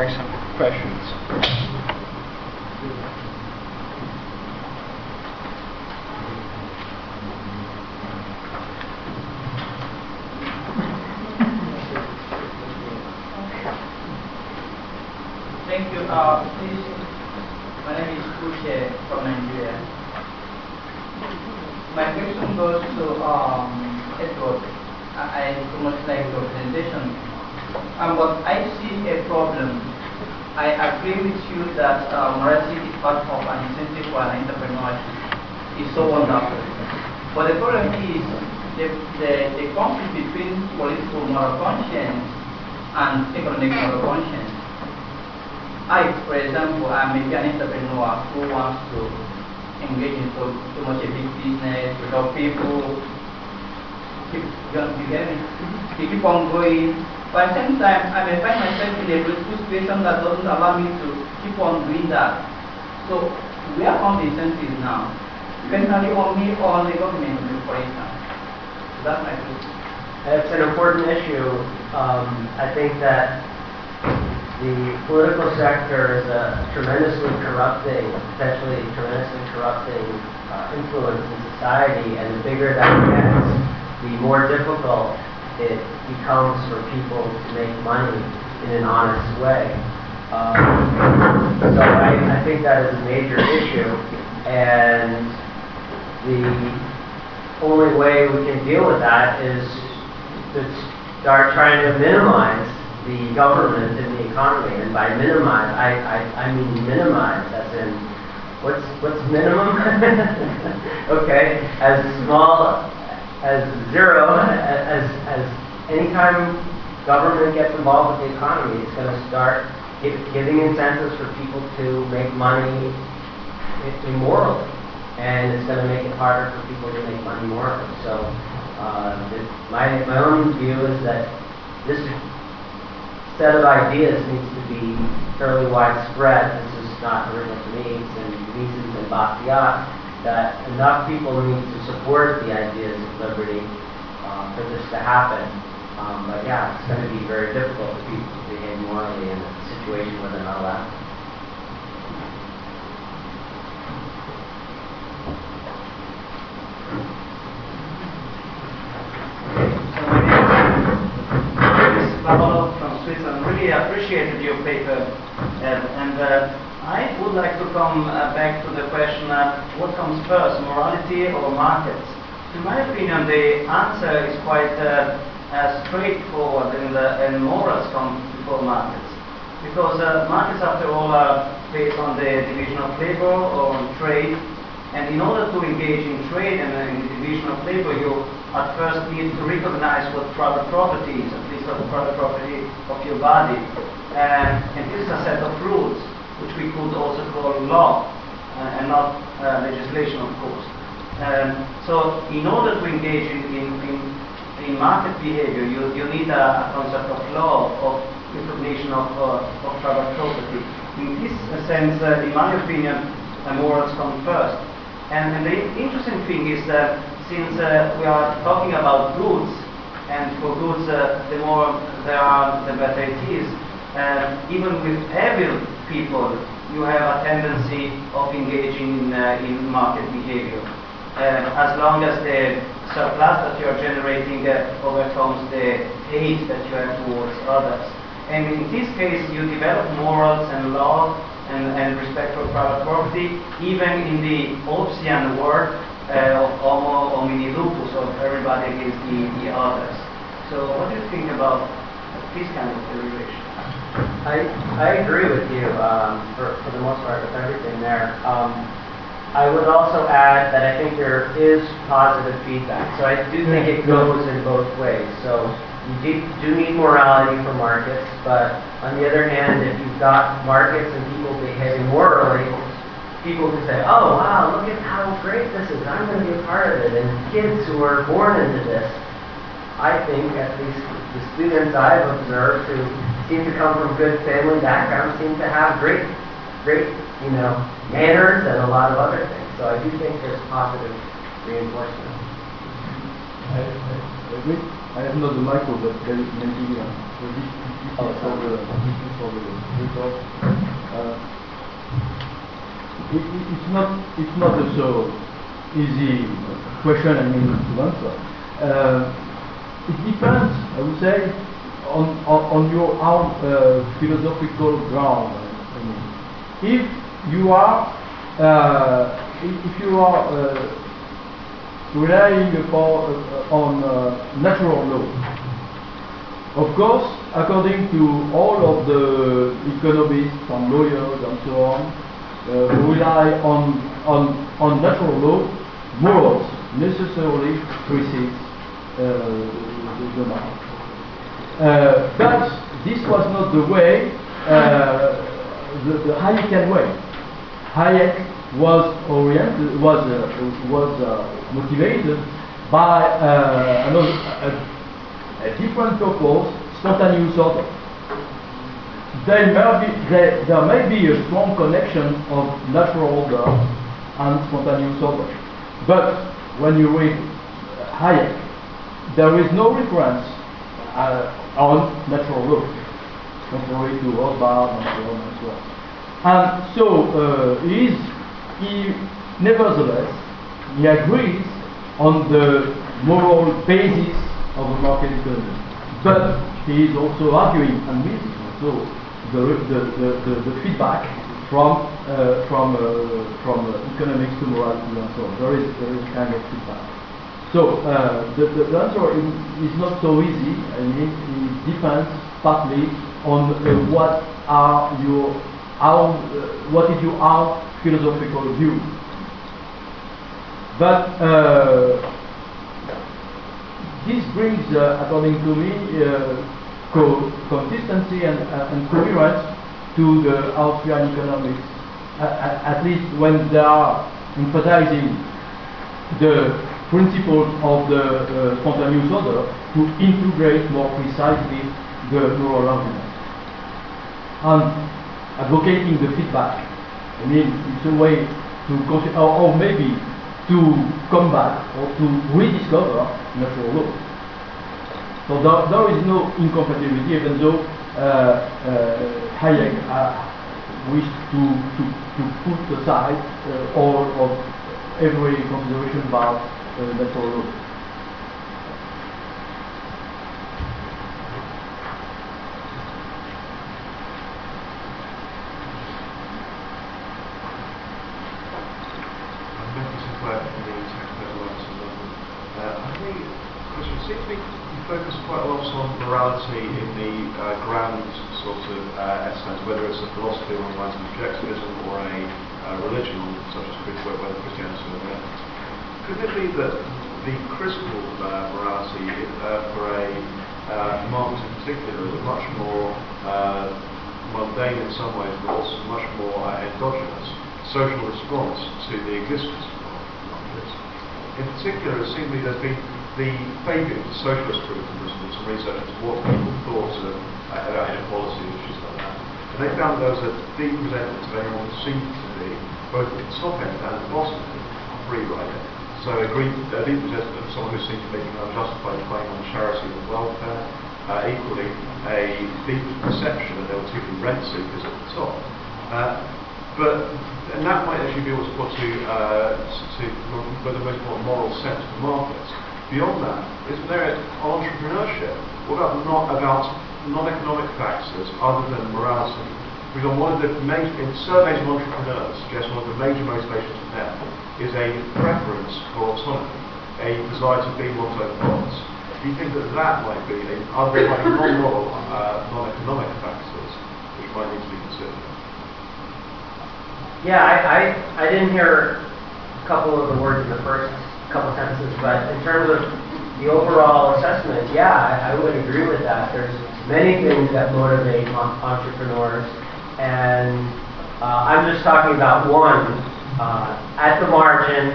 like some questions. Thank you. Uh, please, my name is Kuche from Nigeria. My question goes to um, Edward. I, I so much like your presentation. Um, but I see a problem. I agree with you that uh, morality is part of an incentive for an entrepreneur It's so wonderful. But the problem is the, the, the conflict between political moral conscience and economic moral conscience. I, for example, I may be an entrepreneur who wants to engage in so much a big business, help people, keep, you you get me? To keep on going. But at the same time, I may find myself in a political situation that doesn't allow me to keep on doing that. So, where come the incentives now? Depending on me or on the government, for instance. So that's my question. It's an important issue. Um, I think that the political sector is a tremendously corrupting, potentially tremendously corrupting uh, influence in society, and the bigger that gets, the more difficult it becomes for people to make money in an honest way. Um, so I, I think that is a major issue, and the only way we can deal with that is to start trying to minimize the government and the economy. And by minimize, I, I, I mean minimize, as in, what's, what's minimum? okay, as small as zero, as, as anytime government gets involved with the economy, it's going to start gi- giving incentives for people to make money immorally. And it's going to make it harder for people to make money morally. So, uh, my, my own view is that this set of ideas needs to be fairly widespread. This is not original to me, it's in Mises and Bastiat, that enough people need to support the ideas of liberty uh, for this to happen. Um, but yeah, it's going to be very difficult for people to behave morally in a situation where they're not allowed. So my name is Paolo from Switzerland. Really appreciated your paper, Ed. and uh, I would like to come uh, back to the question: uh, what comes first, morality or markets? In my opinion, the answer is quite uh, uh, straightforward, and, uh, and morals come before markets, because uh, markets, after all, are based on the division of labor or on trade. And in order to engage in trade and in the division of labor, you at first need to recognize what private property is, at least of the private property of your body. And, this is a set of rules, we could also call law, uh, and not uh, legislation, of course. Um, so in order to engage in, in, in, in market behavior, you, you need a, a concept of law, of recognition of, uh, of private property. In this sense, uh, in my opinion, morals come first. And, and the interesting thing is that since uh, we are talking about goods, and for goods, uh, the more there are, the better it is. Even with evil people, you have a tendency of engaging in, uh, in market behavior. Uh, as long as the surplus that you are generating uh, overcomes the hate that you have towards others. And in this case, you develop morals and law and, and respect for private property, even in the Hobbesian world uh, of homo homini lupus, of everybody against the, the others. So what do you think about this kind of derivation? I, I agree with you um, for, for the most part with everything there. Um, I would also add that I think there is positive feedback. So I do think it goes in both ways. So you do, do need morality for markets, but on the other hand, if you've got markets and people behaving morally, people can say, oh wow, look at how great this is. I'm going to be a part of it. And kids who are born into this, I think at least the students I've observed who seem to come from good family backgrounds, seem to have great, great, you know, manners and a lot of other things. So I do think there's positive reinforcement. I, I, I have not the micro, but there is Nigeria. So this, this is for the, this is for the record. Uh, it, it, it's not, it's not a so easy question. I mean to answer. Uh, it depends. I would say on on, your own uh, philosophical ground. I mean, if you are uh, if you are uh, relying upon uh, on uh, natural law. Of course, according to all of the economists and lawyers and so on, uh, rely on, on, on natural law, morals necessarily precedes the, the law. Uh, but this was not the way, uh, the, the Hayekian way. Hayek was oriented, was uh, was motivated by another, a, a different purpose, spontaneous order. There may, be, there, there may be a strong connection of natural order and spontaneous order. But when you read Hayek, there is no reference uh, on natural law, contrary to Rothbard and so on and so on. And so uh, he, is, he nevertheless he agrees on the moral basis of the market economy, but he is also arguing and missing also the, the, the, the, feedback from uh, from uh, from uh, economics to morality and so on. There is there is kind of feedback. So uh, the, the, answer is, is not so easy. I mean, depends partly on uh, what are your how, uh, what is your own philosophical view. But uh, this brings, uh, according to me, uh, co consistency and, uh, and coherence to the Austrian economics, at least when they are emphasizing the principles of the uh, spontaneous order to integrate more precisely the moral argument. And advocating the feedback. I mean, it's a way to or, or maybe to come back or to rediscover natural law. So there, there is no incompatibility, even though uh, uh, Hayek uh, wished to, to, to put aside uh, all of every consideration about the. Uh, I think, Christian, it seems to me you focus quite a lot on morality in the uh, grand sort of uh, essence, whether it's a philosophy lines of objectivism or a uh, religion, such as Christianity or the Could it be that the critical uh, uh, for a uh, Marx in particular is much more uh, mundane in some ways, but also much more uh, endogenous social response to the existence of markets. In particular, it seems to me there's been the favour of socialist criticism and some research into what people thought of, uh, about inequality issues like that. And they found there was a deep resentment of anyone who seemed to be, both at the top end and the bottom end, free rider. So a, deep, a resentment of someone who seems to making an unjustified claim on charity and welfare. Uh, equally, a deep perception that there were too many rent seekers at the top. Uh, but and that might actually be what's put to uh, to with the most moral sense of markets. Beyond that, isn't there entrepreneurship? What about not about non-economic factors other than morality? Because one of the major in surveys of entrepreneurs suggest one of the major motivations for them is a preference for autonomy, a desire to be one's own boss. Do you think that that might be a other be non-moral, uh, non-economic factors which might need to be considered? Yeah, I, I, I didn't hear a couple of the words in the first couple sentences, but in terms of the overall assessment, yeah, I, I would agree with that. There's many things that motivate entrepreneurs, and uh, I'm just talking about one. Uh, at the margin,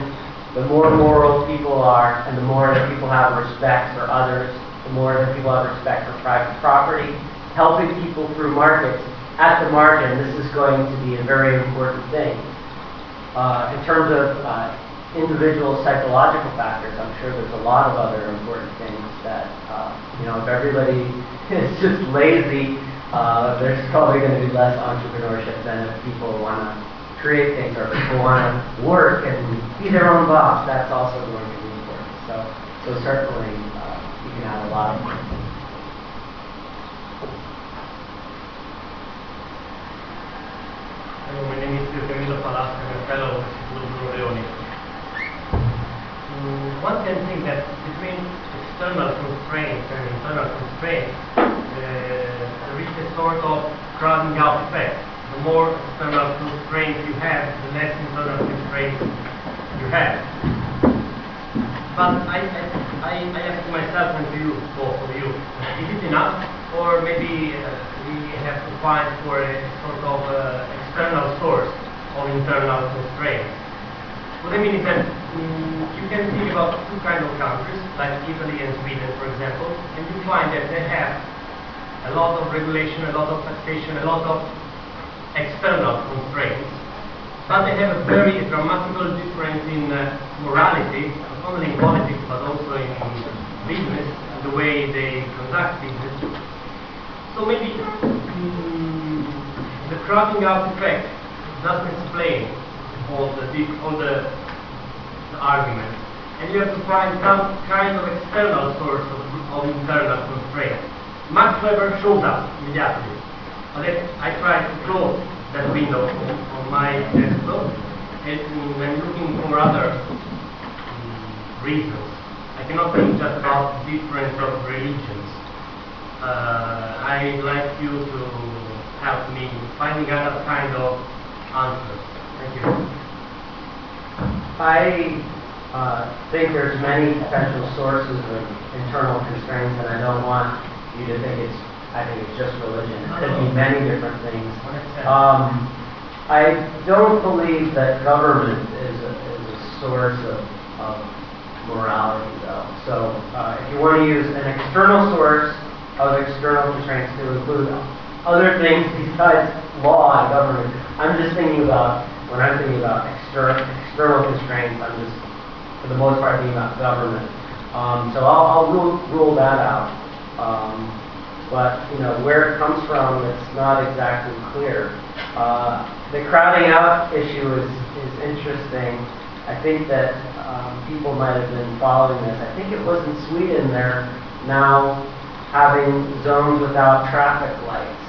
the more moral people are, and the more that people have respect for others, the more that people have respect for private property, helping people through markets at the margin, this is going to be a very important thing. Uh, in terms of uh, individual psychological factors, I'm sure there's a lot of other important things that, uh, you know, if everybody is just lazy, uh, there's probably going to be less entrepreneurship than if people want to create things or people want to work and be their own boss, that's also going to be important. So, so certainly uh, you can have a lot of fun. Hello, my name is Camilo Palasca, I'm a fellow Istituto Leoni. One can think that between external constraints and internal constraints, uh, there is a sort of crowding out effect. The more external constraints you have, the less internal constraints you have. But I, I, I, ask myself and to you, both of you, is it enough? Or maybe uh, we have to find for a sort of uh, external source of internal constraints? What I mean is that mm, you can think about two kinds of countries, like Italy and Sweden, for example, and you find that they have a lot of regulation, a lot of taxation, a lot of external constraints, but they have a very dramatical difference in uh, morality, not only in politics but also in business, and the way they conduct business. So maybe mm, the crowding out effect doesn't explain all the all the, the arguments, and you have to find some kind of external source of, of internal constraint. Max Weber shows up immediately. But I try to close that window on, my desktop, and I'm looking for other mm, reasons. I cannot think just about difference of religions. Uh, I'd like you to help me finding other kind of answers. Thank you. I uh, think there's many potential sources of internal constraints, and I don't want you to think it's, I think it's just religion. It could be many different things. Um, I don't believe that government is a, is a source of, of morality, though. So uh, if you want to use an external source of external constraints to include other things besides law and government, I'm just thinking about, when I'm thinking about external, external constraints, I'm just, for the most part, thinking about government. Um, so I'll, I'll rule, rule that out. Um, but, you know, where it comes from, it's not exactly clear. Uh, the crowding out issue is, is interesting. I think that um, people might have been following this. I think it was in Sweden, they're now having zones without traffic lights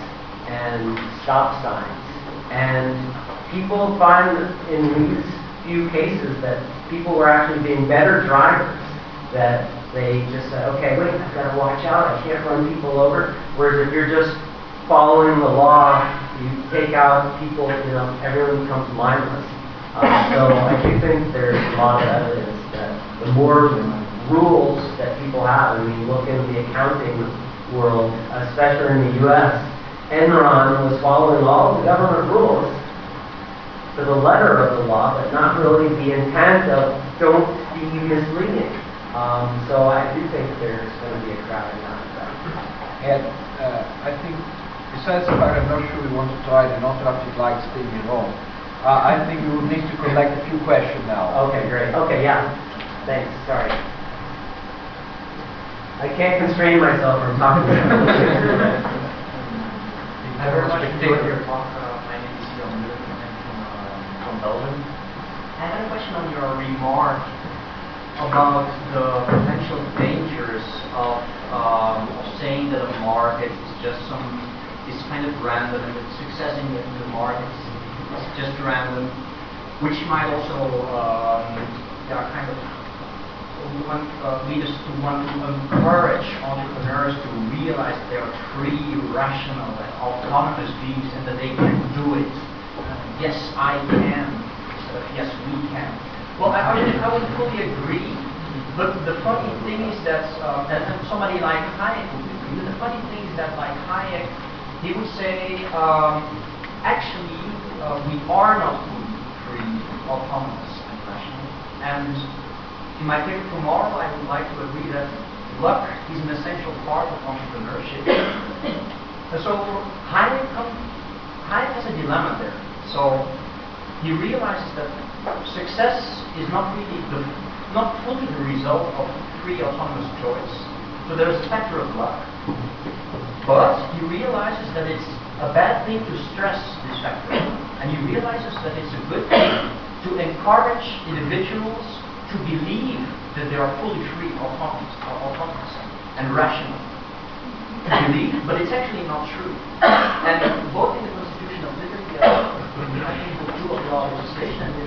and stop signs. And people find in these few cases that people were actually being better drivers, that they just said, okay, wait, I've got to watch out, I can't run people over. Whereas if you're just following the law, you take out people, you know, everyone becomes mindless. Uh, so I do think there's a lot of evidence that the more rules that people have, I mean, look in the accounting world, especially in the U.S., Enron was following all the government rules to the letter of the law, but not really the intent of don't be misleading. Um, so I do think there's going to be a crowding out effect. And uh, I think, besides the fact I'm not sure we want to try the non-traffic lights thing at all, uh, I think we would need to collect a few questions now. Okay, great. Okay, yeah. Thanks. Sorry. I can't constrain myself from talking. I very much enjoyed your talk. Uh, my name is Jan Mulder. I'm from, uh, from Belgium. I had a question on your remark about the potential dangers of, um, of saying that a market is just some is kind of random and that success in the, in the market is just random, which might also um, yeah, kind of want, uh, lead us to want to encourage entrepreneurs to realize they are free, rational, and autonomous beings and that they can do it. Uh, yes, I can, yes, we can. Well, I, I, would, I would fully agree. But the funny thing is that, uh, somebody like Hayek would agree. The funny thing is that, like Hayek, he would say, um, actually, uh, we are not fully free, autonomous, and rational. And in my paper tomorrow, I would like to agree that luck is an essential part of entrepreneurship. and so Hayek, Hayek has a dilemma there. So he realizes that success is not really the, not fully the result of free autonomous choice. So there's a factor of luck. But he realizes that it's a bad thing to stress this factor. And he realizes that it's a good thing to encourage individuals to believe that they are fully free, autonomous, autonomous and rational. Believe, but it's actually not true. And both in the Constitution of Liberty and I think the two of law, legislation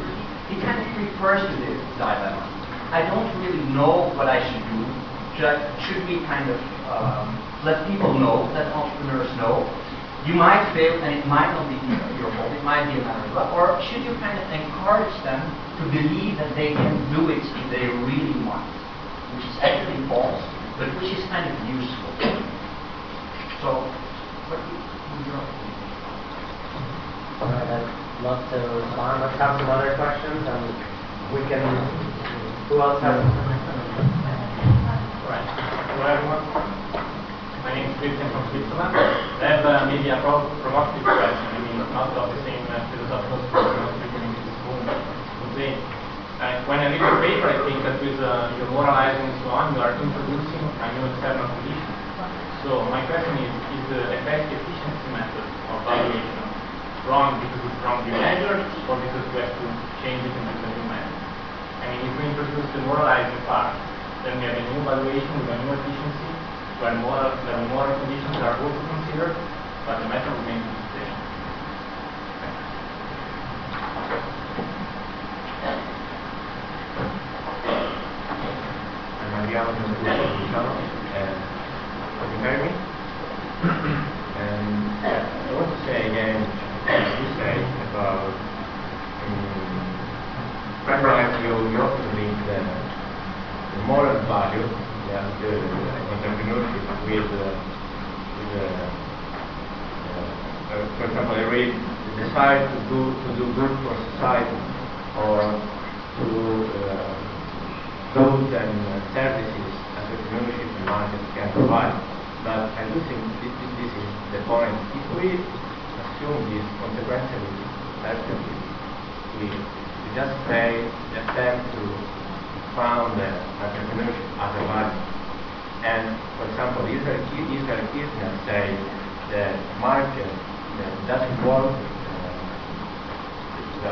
he kind of refers to this dilemma. I don't really know what I should do. Should, should we kind of um, let people know, let entrepreneurs know, you might fail and it might not be your fault, it might be a matter of luck, or should you kind of encourage them to believe that they can do it if they really want, which is actually false, but which is kind of useful. So, what do you, your? Love to respond. Let's have some other questions, and we can, who else has? Right. Hello everyone. My name is Christian from Switzerland. I have uh, maybe a pro- provocative question. I mean, not of the same uh, philosophical school, not speaking into this room. Say, uh, when I read your paper, I think that with uh, your moralizing and so on, you are introducing a new external condition. So my question is, is the effective efficiency method of valuation wrong because it's wrongly measured, or because we have to change it into a new method? I mean, if we introduce the moralizing part, then we have a new valuation with a new efficiency, where moral, the moral conditions are also considered, but the method remains the same. I'm Adriano from Luciano, and uh, can you hear me? and I want to say again, as you say about um, preference, you, you also link the, the moral value, the, the entrepreneurship with, uh, with uh, uh, for example, I read the desire to do to do good for society or to uh, goods and uh, services entrepreneurship and market can provide. But I do think this, this, is the point. If we assume this consequentially, we, we just just attempt to found that entrepreneurship as a value. And for example, Israel, Israel Kirzner say the market that doesn't work, the,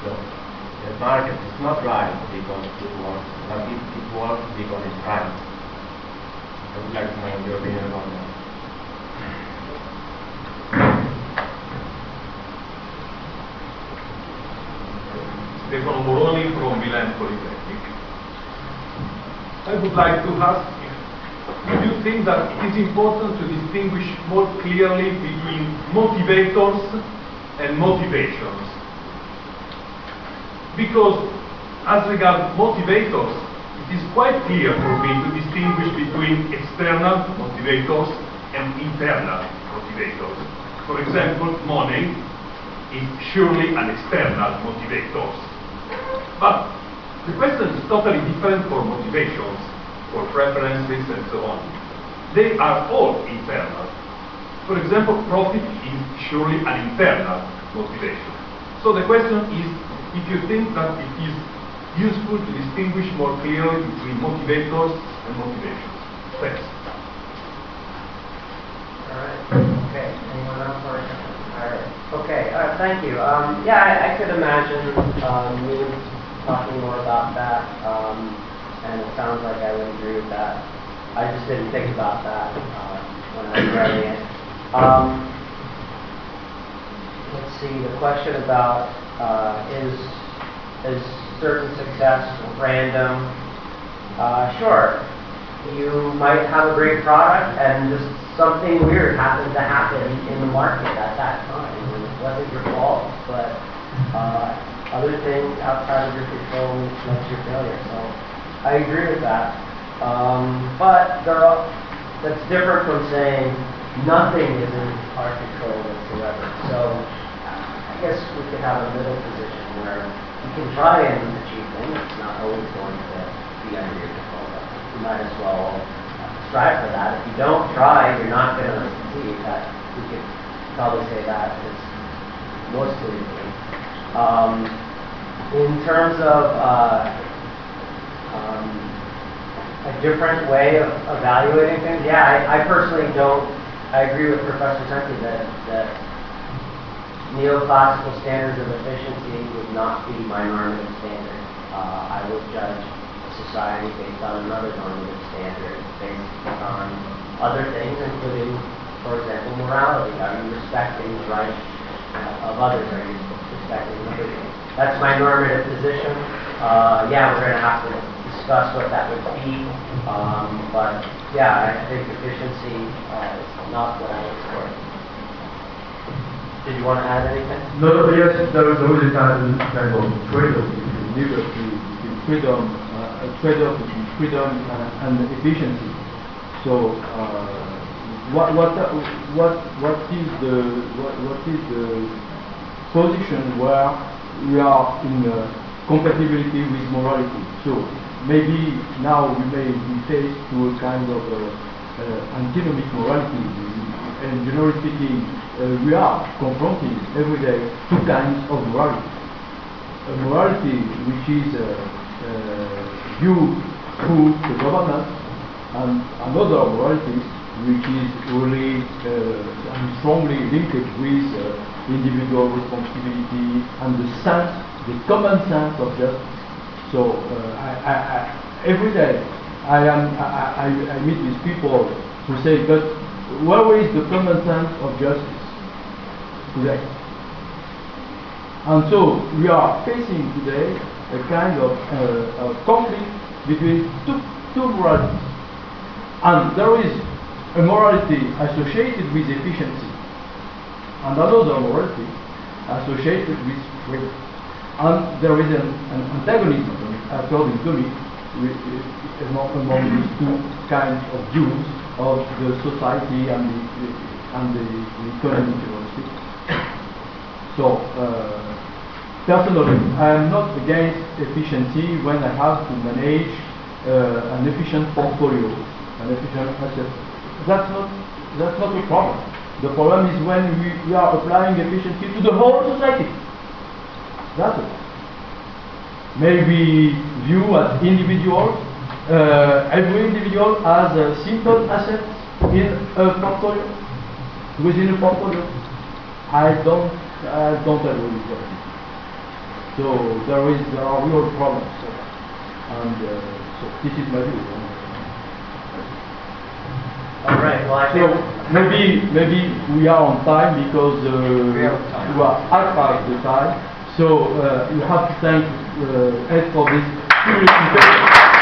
the, the market is not right because it works, but it, it works because it's right. I would like to know your opinion about that. Stefano Moroni from Milan Polytechnic. I would like to ask if you think that it is important to distinguish more clearly between motivators and motivations. Because as regards motivators, it is quite clear for me to distinguish between external motivators and internal motivators. For example, money is surely an external motivator. But the question is totally different for motivations, for preferences and so on. They are all internal. For example, profit is surely an internal motivation. So the question is if you think that it is useful to distinguish more clearly between motivators and motivations. Thanks. All right. Okay. Anyone else? All right. Okay. All right. Thank you. Um, yeah, I, I could imagine um, talking more about that, um, and it sounds like I would agree with that. I just didn't think about that uh, when I was writing it. Um, let's see. The question about uh, is is certain success random? Uh, sure. You might have a great product and just something weird happens to happen in the market at that time. And it wasn't your fault, but uh, other things outside of your control makes your failure. So I agree with that. Um, but there are, that's different from saying nothing is in our control whatsoever. So I guess we could have a middle position where you can try and achieve things. It's not always going to be under your control. But you might as well strive for that. If you don't try, you're not going to succeed. That we could probably say that is mostly the case. Um, in terms of uh, um, a different way of evaluating things, yeah, I, I personally don't. I agree with Professor Senke that that neoclassical standards of efficiency would not be my normative standard. Uh, I would judge a society based on another normative standard, based on other things, including, for example, morality. Are you respecting the rights of others? Are you That's my normative position. Uh, yeah, we're going to have to discuss what that would be, um, but yeah, I think efficiency uh, is not what I look for. Did you want to add anything? No, no, yes, there is always a kind of, trade-off between liberty, between freedom, uh, a trade-off between freedom and, and efficiency. So, uh, what, what, what, what is the, what, what is the position where we are in uh, compatibility with morality? So, maybe now we may be faced to a kind of uh, uh, antinomic morality, and generally speaking, uh, we are confronting every day two kinds of morality. A morality which is uh, uh, viewed through the government, and another morality which is really uh, strongly linked with uh, individual responsibility and the sense, the common sense of justice. So uh, I, I, I, every day I am I, I, meet with people who say, but where is the common sense of justice? today. And so we are facing today a kind of uh, conflict between two, two. And there is a morality associated with efficiency and another morality associated with freedom. And there is an, an antagonism, according to me, with, with, among, these two kinds of views of the society and the, and the, the economy, generally. So, uh, personally, I am not against efficiency when I have to manage uh, an efficient portfolio, an efficient asset. That's not, that's not a problem. The problem is when we, we are applying efficiency to the whole society. That's it. Maybe view as individuals, uh, every individual has a simple asset in a portfolio, within a portfolio. I don't I don't agree with that. So there is there are real problems, and uh, so this is my view. All right. Well, I So think maybe maybe we are on time because uh, We are time. are half past the time. So uh, you have to thank uh, Ed for this.